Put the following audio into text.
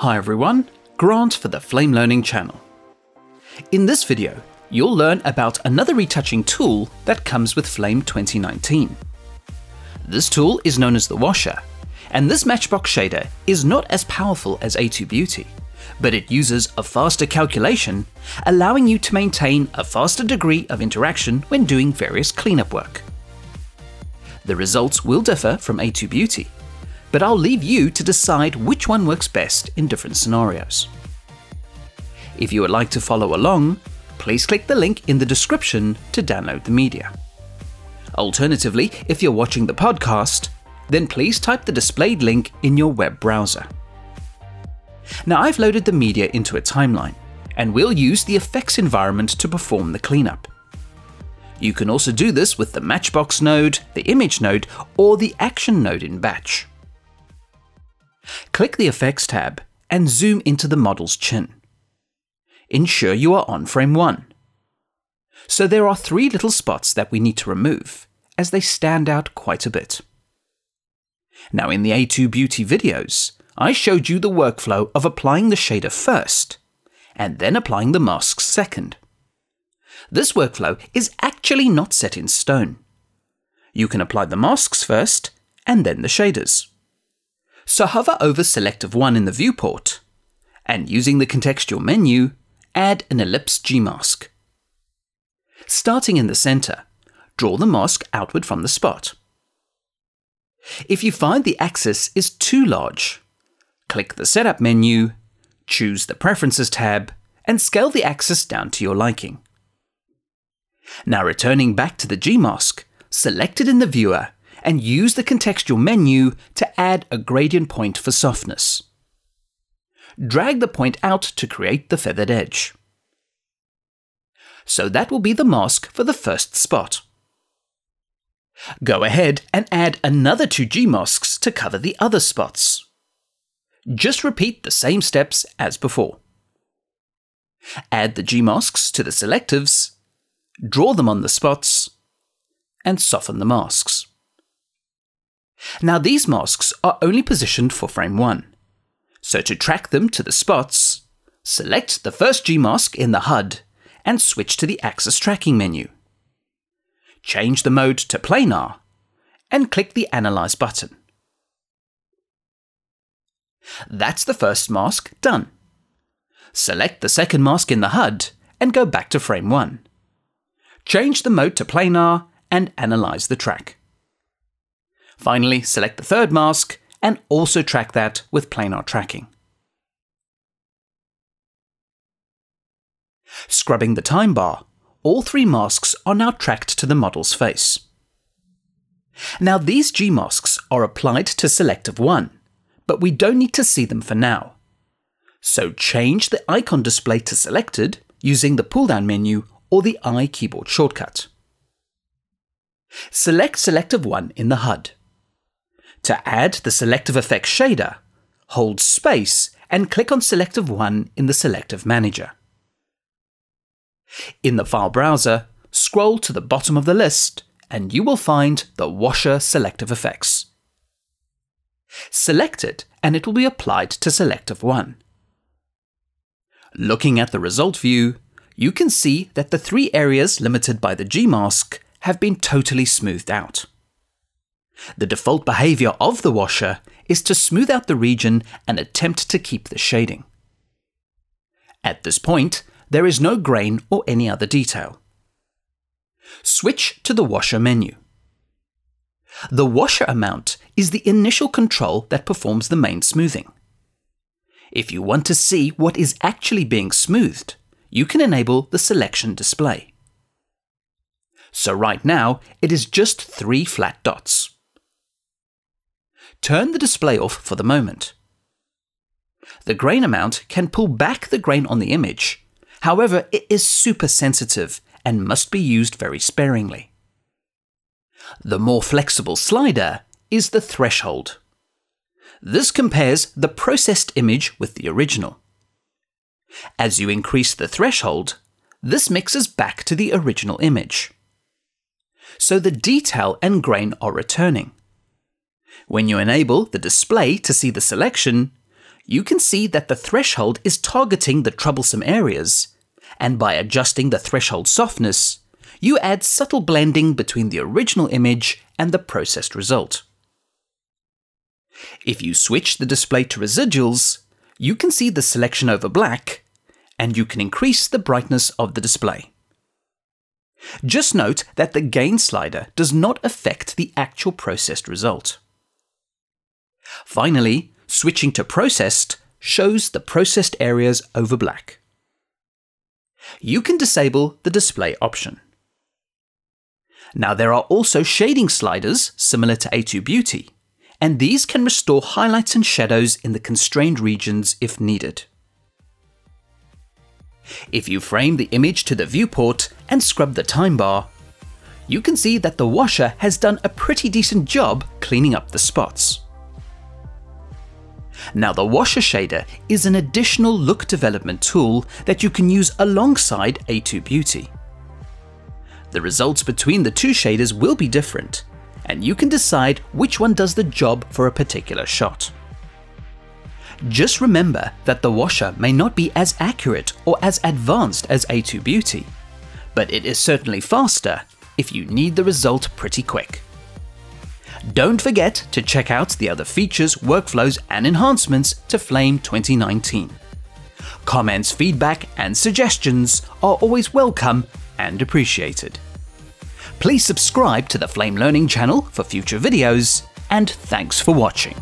Hi everyone, Grant for the Flame Learning channel. In this video, you'll learn about another retouching tool that comes with Flame 2019. This tool is known as the Washer, and this Matchbox shader is not as powerful as A2 Beauty, but it uses a faster calculation, allowing you to maintain a faster degree of interaction when doing various cleanup work. The results will differ from A2 Beauty, but I'll leave you to decide which one works best in different scenarios. If you would like to follow along, please click the link in the description to download the media. Alternatively, if you're watching the podcast, then please type the displayed link in your web browser. Now I've loaded the media into a timeline, and we'll use the effects environment to perform the cleanup. You can also do this with the Matchbox node, the Image node, or the Action node in Batch. Click the Effects tab and zoom into the model's chin. Ensure you are on frame 1. So there are three little spots that we need to remove, as they stand out quite a bit. Now in the A2 Beauty videos, I showed you the workflow of applying the shader first, and then applying the masks second. This workflow is actually not set in stone. You can apply the masks first, and then the shaders. So hover over Selective 1 in the viewport, and using the contextual menu, add an ellipse G-mask. Starting in the center, draw the mask outward from the spot. If you find the axis is too large, click the Setup menu, choose the Preferences tab, and scale the axis down to your liking. Now returning back to the G-mask, select it in the viewer and use the contextual menu to add a gradient point for softness. Drag the point out to create the feathered edge. So that will be the mask for the first spot. Go ahead and add another two G masks to cover the other spots. Just repeat the same steps as before. Add the G masks to the selectives, draw them on the spots, and soften the masks. Now these masks are only positioned for frame 1. So to track them to the spots, select the first G mask in the HUD and switch to the axis tracking menu. Change the mode to planar and click the Analyze button. That's the first mask done. Select the second mask in the HUD and go back to frame 1. Change the mode to planar and analyze the track. Finally, select the third mask and also track that with planar tracking. Scrubbing the time bar, all three masks are now tracked to the model's face. Now these G masks are applied to selective 1, but we don't need to see them for now. So change the icon display to selected using the pull-down menu or the I keyboard shortcut. Select selective 1 in the HUD. To add the Selective Effects shader, hold space and click on Selective 1 in the Selective Manager. In the file browser, scroll to the bottom of the list and you will find the Washer Selective Effects. Select it and it will be applied to Selective 1. Looking at the result view, you can see that the three areas limited by the G mask have been totally smoothed out. The default behavior of the washer is to smooth out the region and attempt to keep the shading. At this point, there is no grain or any other detail. Switch to the washer menu. The washer amount is the initial control that performs the main smoothing. If you want to see what is actually being smoothed, you can enable the selection display. So right now, it is just three flat dots turn the display off for the moment. The grain amount can pull back the grain on the image, however, it is super sensitive and must be used very sparingly. The more flexible slider is the threshold. This compares the processed image with the original. As you increase the threshold, this mixes back to the original image. So the detail and grain are returning. When you enable the display to see the selection, you can see that the threshold is targeting the troublesome areas, and by adjusting the threshold softness, you add subtle blending between the original image and the processed result. If you switch the display to residuals, you can see the selection over black, and you can increase the brightness of the display. Just note that the gain slider does not affect the actual processed result. Finally, switching to processed shows the processed areas over black. You can disable the display option. Now there are also shading sliders similar to A2 Beauty, and these can restore highlights and shadows in the constrained regions if needed. If you frame the image to the viewport and scrub the time bar, you can see that the washer has done a pretty decent job cleaning up the spots. Now the washer shader is an additional look development tool that you can use alongside A2 Beauty. The results between the two shaders will be different, and you can decide which one does the job for a particular shot. Just remember that the washer may not be as accurate or as advanced as A2 Beauty, but it is certainly faster if you need the result pretty quick. Don't forget to check out the other features, workflows, and enhancements to Flame 2019. Comments, feedback, and suggestions are always welcome and appreciated. Please subscribe to the Flame Learning channel for future videos, and thanks for watching.